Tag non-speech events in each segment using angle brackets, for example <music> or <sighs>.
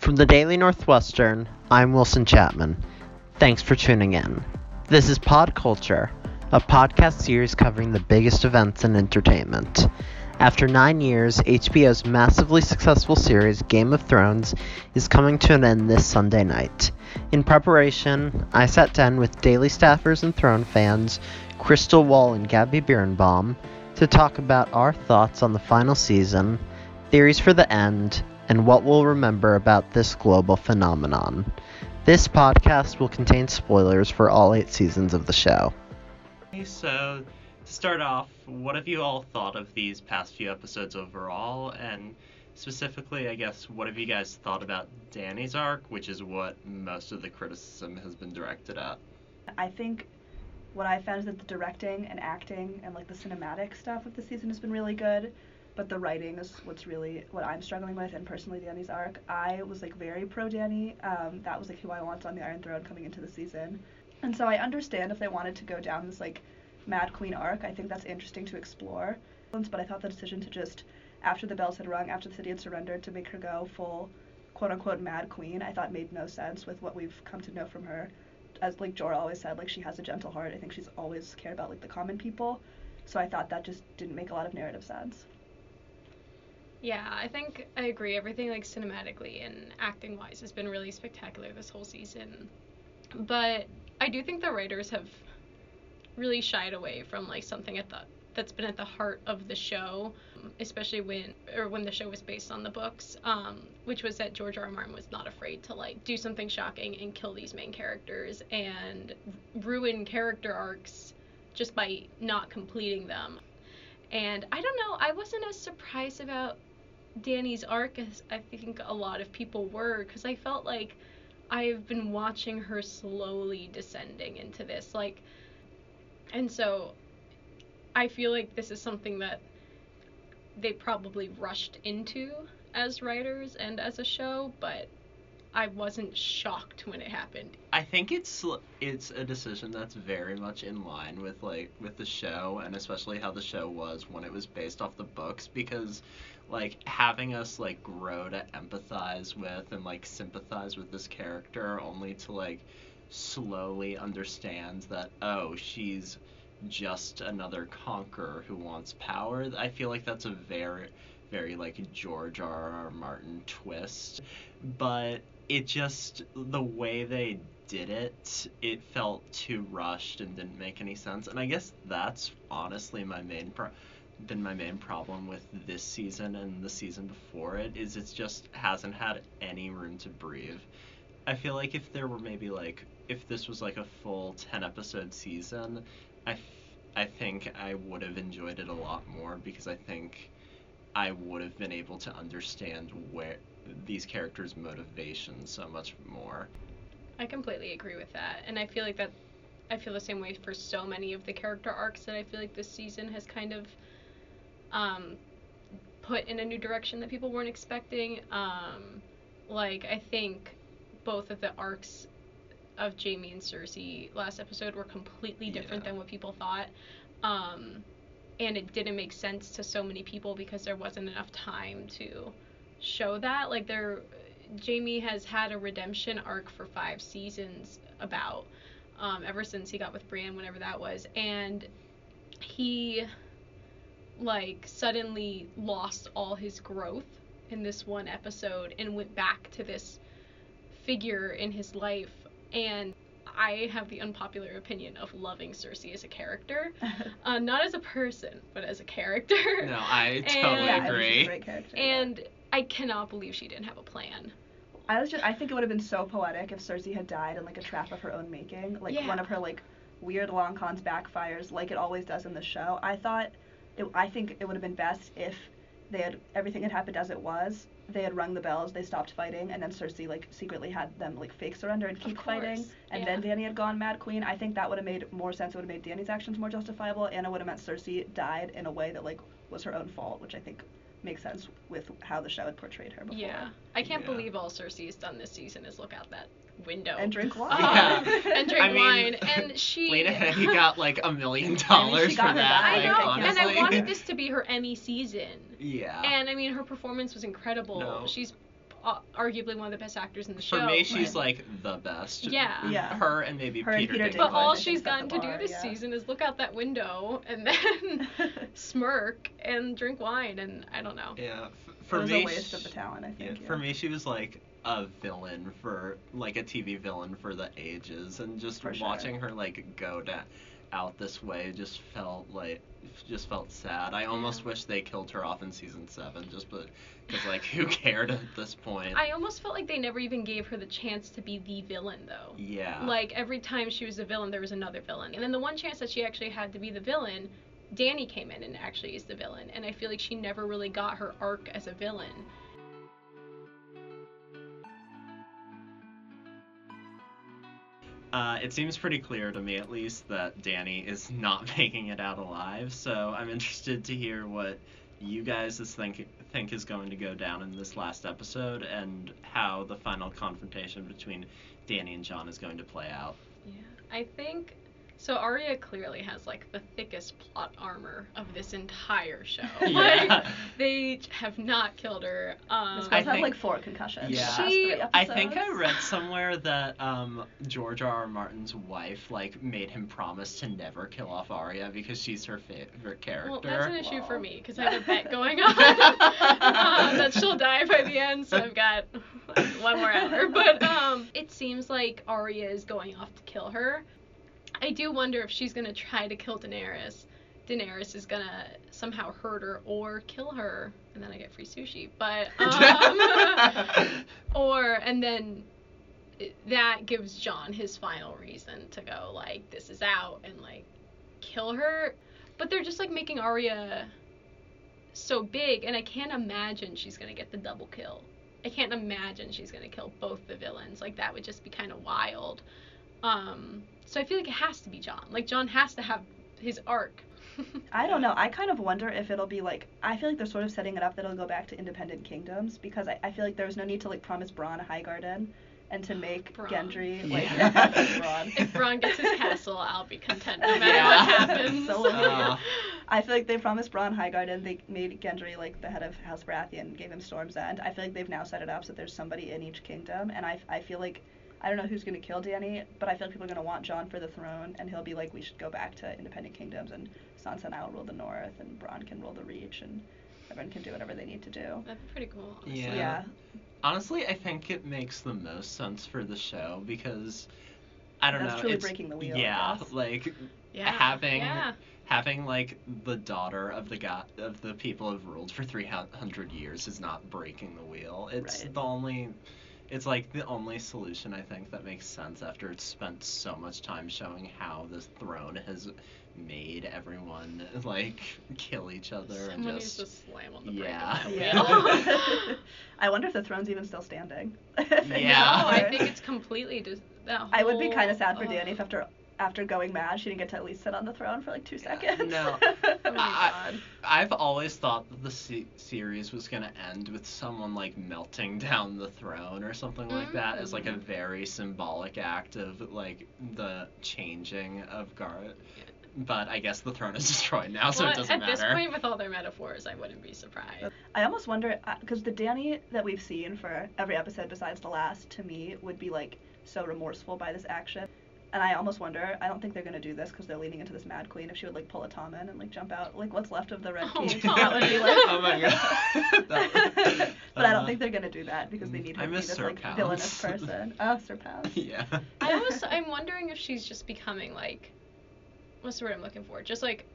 From the Daily Northwestern, I'm Wilson Chapman. Thanks for tuning in. This is Pod Culture, a podcast series covering the biggest events in entertainment. After nine years, HBO's massively successful series Game of Thrones is coming to an end this Sunday night. In preparation, I sat down with daily staffers and Throne fans, Crystal Wall and Gabby Birnbaum, to talk about our thoughts on the final season, theories for the end, and what we'll remember about this global phenomenon. This podcast will contain spoilers for all eight seasons of the show. So, to start off, what have you all thought of these past few episodes overall? And specifically, I guess, what have you guys thought about Dany's arc, which is what most of the criticism has been directed at? I think what I found is that the directing and acting and like the cinematic stuff of the season has been really good, but the writing is what's really what I'm struggling with. And personally, Dany's arc, I was like very pro Dany. Um, that was like who I want on the Iron Throne coming into the season, and so I understand if they wanted to go down this like Mad Queen arc. I think that's interesting to explore. But I thought the decision to just after the bells had rung, after the city had surrendered, to make her go full quote unquote Mad Queen, I thought made no sense with what we've come to know from her as like Jorah always said, like she has a gentle heart. I think she's always cared about like the common people. So I thought that just didn't make a lot of narrative sense. Yeah, I think I agree. Everything like cinematically and acting wise has been really spectacular this whole season. But I do think the writers have really shied away from like something at the that's been at the heart of the show, especially when or when the show was based on the books, um, which was that George R. R. Martin was not afraid to like do something shocking and kill these main characters and ruin character arcs just by not completing them. And I don't know, I wasn't as surprised about Dany's arc as I think a lot of people were because I felt like I've been watching her slowly descending into this like and so I feel like this is something that they probably rushed into as writers and as a show, but I wasn't shocked when it happened. I think it's it's a decision that's very much in line with like with the show and especially how the show was when it was based off the books because like having us like grow to empathize with and like sympathize with this character only to like slowly understand that oh she's just another conqueror who wants power. I feel like that's a very, very like George R. R. Martin twist. But it just, the way they did it, it felt too rushed and didn't make any sense. And I guess that's honestly my main pro- been my main problem with this season and the season before it is it just hasn't had any room to breathe. I feel like if there were maybe like if this was like a full 10 episode season, I, I think I would have enjoyed it a lot more because I think I would have been able to understand where these characters' motivations so much more. I completely agree with that, and I feel like that. I feel the same way for so many of the character arcs that I feel like this season has kind of um, put in a new direction that people weren't expecting. Um, like I think both of the arcs of Jaime and Cersei last episode were completely different yeah. than what people thought. Um, and it didn't make sense to so many people because there wasn't enough time to show that. Like there Jaime has had a redemption arc for five seasons about um, ever since he got with Brienne, whenever that was, and he like suddenly lost all his growth in this one episode and went back to this figure in his life and I have the unpopular opinion of loving Cersei as a character, <laughs> uh, not as a person, but as a character. No, I <laughs> totally and, agree. Yeah, and yeah. I cannot believe she didn't have a plan. I was just, I think it would have been so poetic if Cersei had died in like a trap of her own making, like yeah. one of her like weird long cons backfires, like it always does in the show. I thought, it, I think it would have been best if they had everything had happened as it was. They had rung the bells, they stopped fighting, and then Cersei like secretly had them like fake surrender and keep fighting. And yeah. then Dany had gone Mad Queen. I think that would have made more sense. It would have made Dany's actions more justifiable, and it would have meant Cersei died in a way that like was her own fault, which I think makes sense with how the show had portrayed her before. Yeah, I can't Yeah. believe all Cersei's done this season is look out that window And drink <laughs> wine. Yeah. and <laughs> drink I mean, wine, <laughs> and she. Lena Headey got like a million dollars got for that. back. I like, know, honestly. and I wanted this to be her Emmy season. Yeah. And I mean, her performance was incredible. No. She's Uh, arguably one of the best actors in the show. For me, she's Right. like the best. Yeah. Yeah. Her and maybe Her and Peter, Peter Dinklage. But all she's gotten the to do this yeah. season is look out that window and then <laughs> smirk and drink wine, and I don't know. Yeah. f- it For was me, a waste of the talent, I Yeah, think. for me, she was like a villain for like a TV villain for the ages, and just For sure. watching her like go da- out this way just felt like just felt sad. I almost wish they killed her off in season seven, just but because like who <laughs> cared at this point? I almost felt like they never even gave her the chance to be the villain, though. yeah. Like every time she was a villain, there was another villain, and then the one chance that she actually had to be the villain, Dany came in and actually is the villain, and I feel like she never really got her arc as a villain. Uh, it seems pretty clear to me, at least, that Dany is not <laughs> making it out alive. So I'm interested to hear what you guys think think is going to go down in this last episode, and how the final confrontation between Dany and Jon is going to play out. Yeah, I think so. Arya clearly has like the thickest plot armor of this entire show. <laughs> Yeah. Like they have not killed her. Um, This I girl's had think- like four concussions. Yeah. She- I think I <laughs> read somewhere that um, George R. R. Martin's wife like made him promise to never kill off Arya because she's her favorite character. Well, that's an issue for me because I have a <laughs> bet going on uh, that she'll die by the end, so I've got one more hour. But um, it seems like Arya is going off to kill her. I do wonder if she's gonna try to kill Daenerys. Daenerys is gonna somehow hurt her or kill her, and then I get free sushi. But <laughs> um, <laughs> or and then that gives Jon his final reason to go like this is out and like kill her. But they're just like making Arya so big, and I can't imagine she's gonna get the double kill. I can't imagine she's gonna kill both the villains. Like that would just be kind of wild. Um, so I feel like it has to be Jon. Like Jon has to have his arc. <laughs> I don't know. I kind of wonder if it'll be like I feel like they're sort of setting it up that it'll go back to independent kingdoms because I, I feel like there's no need to like promise Bronn a Highgarden and to <gasps> make Bronn. Gendry <laughs> like Yeah. <laughs> Bronn. if Bronn gets his castle, I'll be content no matter Yeah. what happens. So Uh, I feel like they promised Bronn Highgarden. They made Gendry like the head of House Baratheon, gave him Storm's End. I feel like they've now set it up so that there's somebody in each kingdom, and I, I feel like I don't know who's gonna kill Dany, but I feel like people are gonna want Jon for the throne, and he'll be like, we should go back to independent kingdoms, and Sansa and I will rule the North, and Bronn can rule the Reach, and everyone can do whatever they need to do. That'd be pretty cool. honestly. Yeah. Yeah. Honestly, I think it makes the most sense for the show because I don't That's know. truly it's, breaking the wheel, Yeah, like Yeah. having Yeah. having like the daughter of the god of the people who've ruled for three hundred years is not breaking the wheel. It's Right. the only. It's like the only solution I think that makes sense after it's spent so much time showing how this throne has made everyone like kill each other and Someone just needs to slam on the Yeah. Yeah. on the wheel. <laughs> I wonder if the throne's even still standing. <laughs> Yeah. no, I think it's completely just that I would be kind of sad for ugh. Dany if uh, after after going mad, she didn't get to at least sit on the throne for like two seconds. No. <laughs> Oh I, I've always thought that the se- series was gonna end with someone like melting <laughs> down the throne or something like that as like a Mm. very symbolic act of like the changing of Garrett. But I guess the throne is <laughs> destroyed now, so well, it doesn't matter. at this point, with all their metaphors, I wouldn't be surprised. I almost wonder because the Dany that we've seen for every episode besides the last, to me, would be like so remorseful by this action. And I almost wonder. I don't think they're gonna do this because they're leaning into this Mad Queen. If she would like pull a Tommen and like jump out, like what's left of the Red Oh, Keep, <laughs> that would be like. Oh my God. <laughs> That- but I don't uh, think they're gonna do that because they need her I to be this Sir like Pounce. villainous person. <laughs> Oh, Sir Pounce. yeah. I almost, I'm wondering if she's just becoming like, what's the word I'm looking for? Just like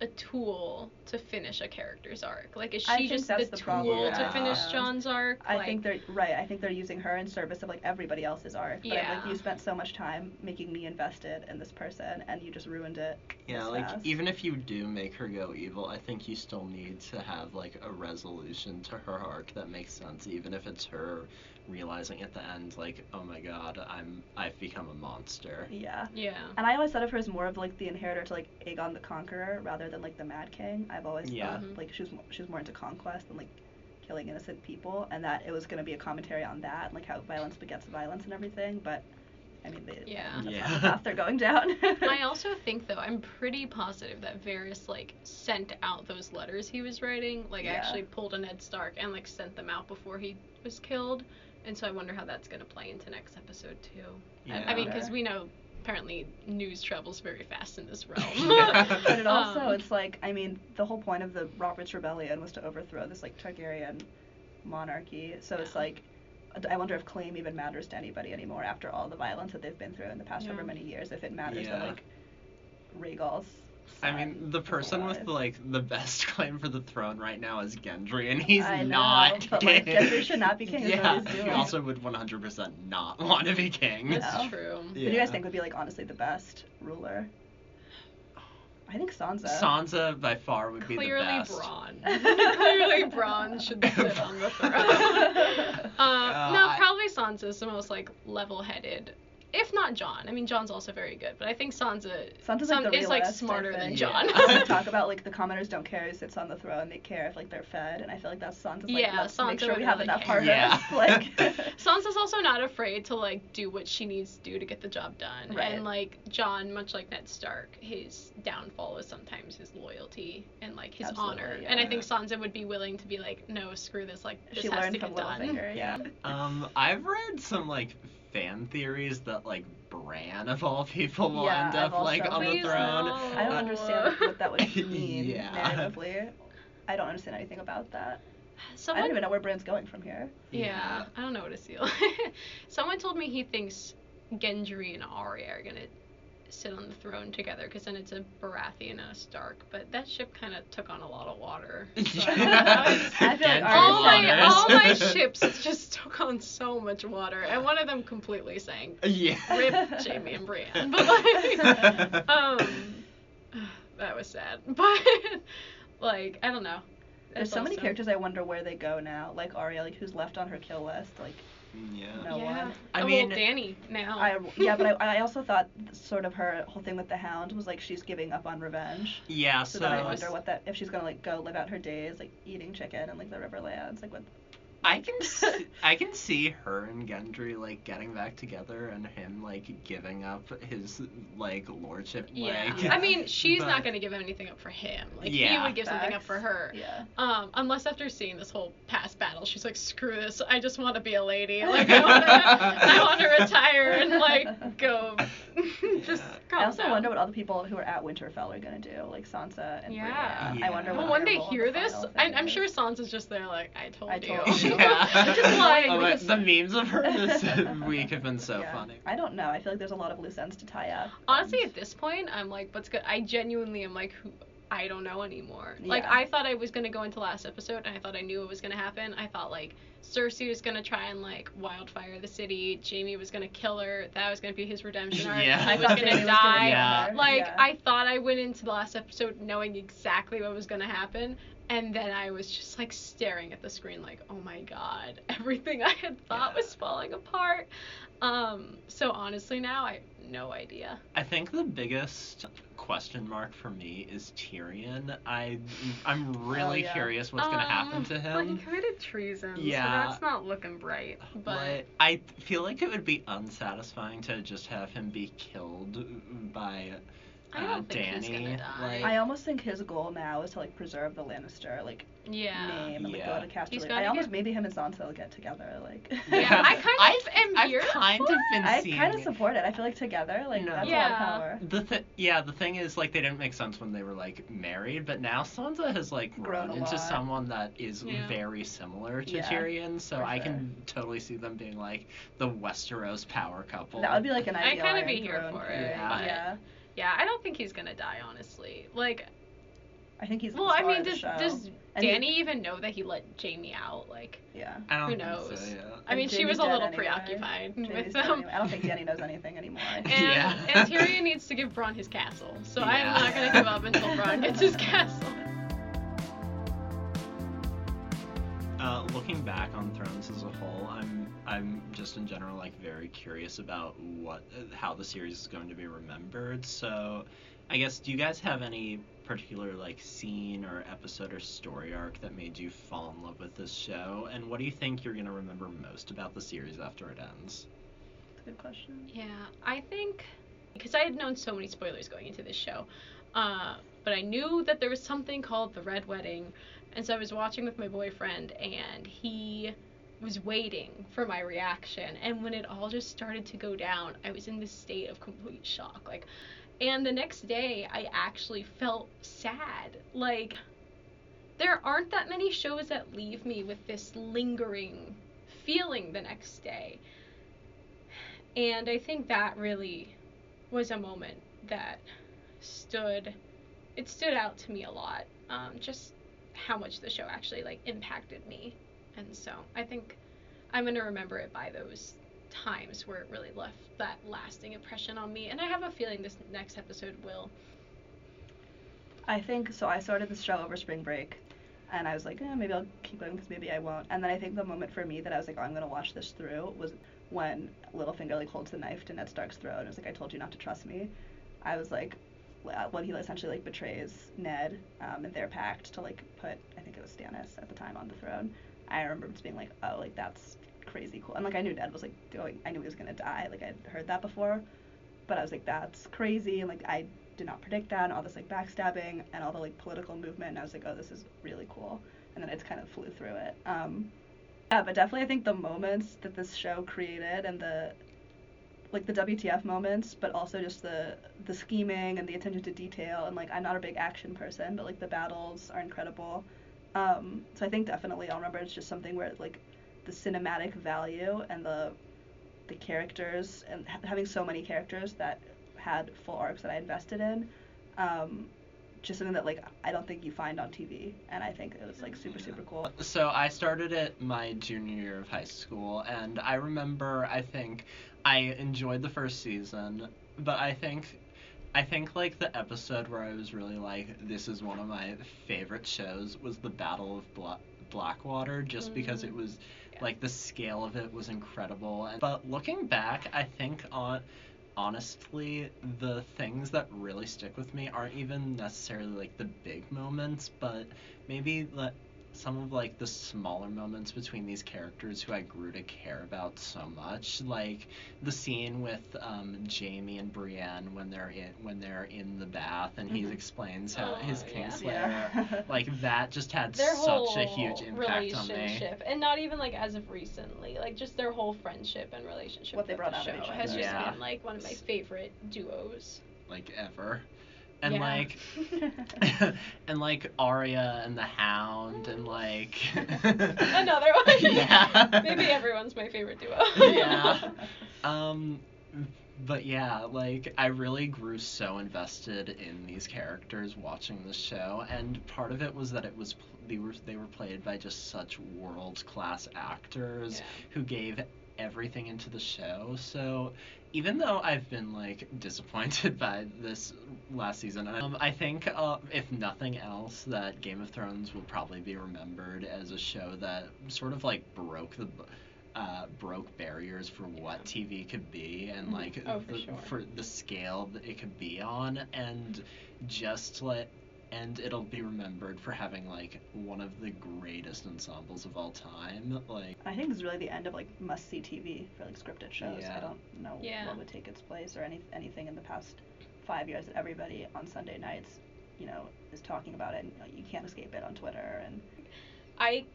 a tool to finish a character's arc. Like, is she just the, the tool problem. to Yeah. finish Jon's arc? I like, think they're right. I think they're using her in service of like everybody else's arc. But I'm Yeah. like, you spent so much time making me invested in this person, and you just ruined it. Yeah, like fast. even if you do make her go evil, I think you still need to have like a resolution to her arc that makes sense, even if it's her realizing at the end, like, oh my god, I'm I've become a monster. Yeah. Yeah. And I always thought of her as more of like the inheritor to like Aegon the Conqueror rather than like the Mad King. I've always Yeah. thought Mhm. like she was she was more into conquest than like killing innocent people, and that it was going to be a commentary on that, and, like how violence begets violence and everything. But I mean, they, Yeah. that's Yeah. not the path they're going down. <laughs> I <laughs> also think though I'm pretty positive that Varys like sent out those letters he was writing, like Yeah. actually pulled a Ned Stark and like sent them out before he was killed, and so I wonder how that's gonna play into next episode too. I- I, mean, because we know apparently news travels very fast in this <laughs> realm. Yeah. but it also, Um, it's like, I mean, the whole point of the Robert's Rebellion was to overthrow this like Targaryen monarchy. So it's like, I wonder if claim even matters to anybody anymore after all the violence that they've been through in the past Yeah. however many years. If it matters that like Rhaegal's. I mean, the person with like the best <laughs> claim for the throne right now is Gendry, and he's I know, not but, king. like, Gendry should not be <laughs> king, is what Yeah, he's he also would 100% not <laughs> want to be king. Yeah. That's true. Who do you guys think would be like honestly the best ruler? I think Sansa. Sansa by far would be the best. Bronn. Clearly Bronn should sit on the throne. uh, no, I- probably Sansa's the most like level-headed. If not Jon. I mean, Jon's also very good, but I think Sansa Sansa's San- like the is like smarter than think. Jon. Yeah. They <laughs> talk about like the commoners don't care who sits on the throne; they care if like they're fed, and I feel like that's Sansa's like Yeah, let's make Sansa sure would we have really enough care. harvest. Yeah. <laughs> Like <laughs> Sansa's also not afraid to like do what she needs to do to get the job done. Right. And like Jon, much like Ned Stark, his downfall is sometimes his loyalty and like his Absolutely, honor. yeah. And I think Sansa would be willing to be like, no, screw this. Like this she has learned to from get done. Littlefinger. Yeah. Um, I've read some like fan theories that like Bran of all people will Yeah, end up like on the Please throne. no. I don't Uh, understand what that would <laughs> <laughs> mean Yeah. narratively. I don't understand anything about that. I don't even know where Bran's going from here. Yeah, I don't know what to feel. <laughs> Someone told me he thinks Gendry and Arya are gonna sit on the throne together because then it's a Baratheon and a Stark. But that ship kind of took on a lot of water. <laughs> So <laughs> I feel like all my all my <laughs> ships just took on so much water, and one of them completely sank. Yeah. Rip Jaime and Brienne, but like, um, <sighs> that was sad. But like, I don't know. There's It's so many characters I wonder where they go now. Like Arya, like who's left on her kill list. Like yeah. No yeah. one. I Oh, mean- well, Dany now. I yeah, but I, <laughs> I also thought sort of her whole thing with the Hound was like she's giving up on revenge. Yeah, So, so then I wonder what that if she's gonna like go live out her days like eating chicken and like the Riverlands like what. I can see, <laughs> I can see her and Gendry like getting back together and him like giving up his like lordship. yeah. Like, I mean, she's but- not gonna give anything up for him. Like he Yeah. would give something up Facts. for her. Yeah. Um, unless after seeing this whole past battle, she's like, "Screw this! I just want to be a lady. <laughs> Like, I want to, I want to retire and like go." <laughs> just Yeah. I also down. wonder what all the people who are at Winterfell are gonna do, like Sansa and Yeah. Brienne. I wonder Yeah. what Well, when their they hear this, I, I'm is. sure Sansa's just there like, "I told I you." told <laughs> you. Yeah. Which is Oh, because- the memes of her this <laughs> week have been so Yeah. funny. I don't know. I feel like there's a lot of loose ends to tie up. Honestly, and- at this point, I'm like, what's good? I genuinely am like, who? I don't know anymore. Like, I thought I was gonna go into last episode, and I thought I knew what was gonna happen. I thought like Cersei was gonna try and like wildfire the city. Jaime was gonna kill her. That was gonna be his redemption arc. <laughs> Yeah. I was gonna <laughs> Dany was die. gonna Yeah. Like, Yeah. I thought I went into the last episode knowing exactly what was gonna happen. And then I was just like staring at the screen, like, oh my god, <laughs> everything I had thought Yeah. was falling apart. Um, so honestly, now I have no idea. I think the biggest question mark for me is Tyrion. I I'm really yeah. curious what's gonna um, happen to him. Well, he committed treason, Yeah. so that's not looking bright. But But I feel like it would be unsatisfying to just have him be killed by I uh, don't think he's gonna die. Like, I almost think his goal now is to like preserve the Lannister like yeah. name and like Yeah. go to Casterly. He's I almost get- maybe him and Sansa will get together. Like <laughs> Yeah, I <laughs> kind of I've, am I've here kind of for been I kind of support it. I feel like together, like No. that's a lot of power. The th- yeah, the thing is, like, they didn't make sense when they were like married, but now Sansa has like Grown grown, into lot. someone that is Yeah. very similar to Yeah, Tyrion, so I sure. can totally see them being like the Westeros power couple. That would be like an ideal. I'd kinda be here for it, Yeah. yeah. Yeah, I don't think he's gonna die, honestly. Like, I think he's. well, I mean, does does And he- Dany even know that he let Jaime out? Like, Yeah. I don't who think knows? So, yeah. I And mean, she was a little anyway. preoccupied Jaime's with dead them. anyway. I don't think Dany knows anything anymore. And, <laughs> Yeah. and Tyrion needs to give Bronn his castle, so I'm not gonna give up until Bronn gets his <laughs> castle. Uh, looking back on Thrones as a whole, I'm I'm just in general like very curious about what uh, how the series is going to be remembered. So, I guess do you guys have any particular like scene or episode or story arc that made you fall in love with this show? And what do you think you're gonna remember most about the series after it ends? a good question. Yeah, I think because I had known so many spoilers going into this show, uh, but I knew that there was something called the Red Wedding, and so I was watching with my boyfriend, and he was waiting for my reaction, and when it all just started to go down, I was in this state of complete shock, like. And the next day, I actually felt sad. Like, there aren't that many shows that leave me with this lingering feeling the next day. And I think that really was a moment that stood it stood out to me a lot. Um, just how much the show actually like impacted me. And so I think I'm gonna remember it by those times where it really left that lasting impression on me. And I have a feeling this next episode will. I think so. I started this show over spring break, and I was like, eh, maybe I'll keep going because maybe I won't. And then I think the moment for me that I was like, oh, I'm gonna watch this through was when Littlefinger like holds the knife to Ned Stark's throat and was like, I told you not to trust me. I was like, when he essentially like betrays Ned um, and their pact to like put I think it was Stannis at the time on the throne. I remember just being like, oh, like that's crazy cool. And like I knew Ned was like going, I knew he was gonna die. Like I'd heard that before, but I was like, that's crazy. And like I did not predict that and all this like backstabbing and all the like political movement. And I was like, oh, this is really cool. And then it kind of flew through it. Um, yeah, but definitely I think the moments that this show created and the like the WTF moments, but also just the the scheming and the attention to detail and like I'm not a big action person, but like the battles are incredible. Um, so I think definitely I'll remember it's just something where like the cinematic value and the the characters and ha- having so many characters that had full arcs that I invested in. Um, just something that like I don't think you find on TV, and I think it was like super super cool. So I started it my junior year of high school, and I remember I think I enjoyed the first season, but I think I think like the episode where I was really like this is one of my favorite shows was the Battle of Bla- Blackwater, just mm-hmm. because it was yeah. like the scale of it was incredible. And, but looking back, I think on honestly, the things that really stick with me aren't even necessarily like the big moments, but maybe let some of like the smaller moments between these characters who I grew to care about so much, like the scene with um, Jaime and Brienne when they're in when they're in the bath and mm-hmm. he explains how oh, his Kingslayer, yeah. <laughs> like that just had their such a huge impact on me. And not even like as of recently, like just their whole friendship and relationship. What they brought the out show of each has just yeah. been like one of my favorite duos. Like ever and Yeah. like <laughs> and like Arya and the Hound and like <laughs> Another one. <laughs> Yeah. Maybe everyone's my favorite duo. yeah. Um but yeah, like I really grew so invested in these characters watching the show and part of it was that it was they were they were played by just such world class actors Yeah. who gave everything into the show. So even though I've been like <laughs> disappointed by this last season, um, I think uh, if nothing else, that Game of Thrones will probably be remembered as a show that sort of like broke the. Uh, broke barriers for what TV could be and Mhm. like Oh, for the, sure. for the scale that it could be on and just let and it'll be remembered for having like one of the greatest ensembles of all time like I think this is really the end of like must see TV for like scripted shows. Yeah. I don't know Yeah. what would take its place or any anything in the past five years that everybody on Sunday nights, you know, is talking about it and you, know, you can't escape it on Twitter and I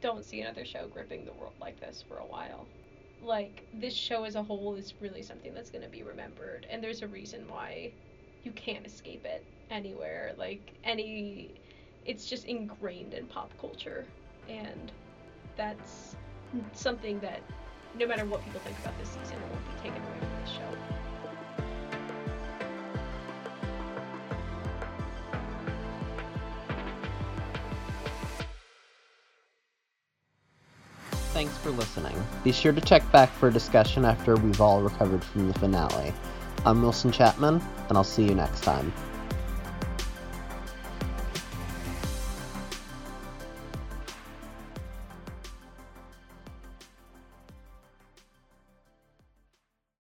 don't see another show gripping the world like this for a while. Like this show as a whole is really something that's going to be remembered, and there's a reason why you can't escape it anywhere. Like any, it's just ingrained in pop culture, and that's something that no matter what people think about this season, it won't be taken away from the show. Thanks for listening. Be sure to check back for a discussion after we've all recovered from the finale. I'm Wilson Chapman, and I'll see you next time.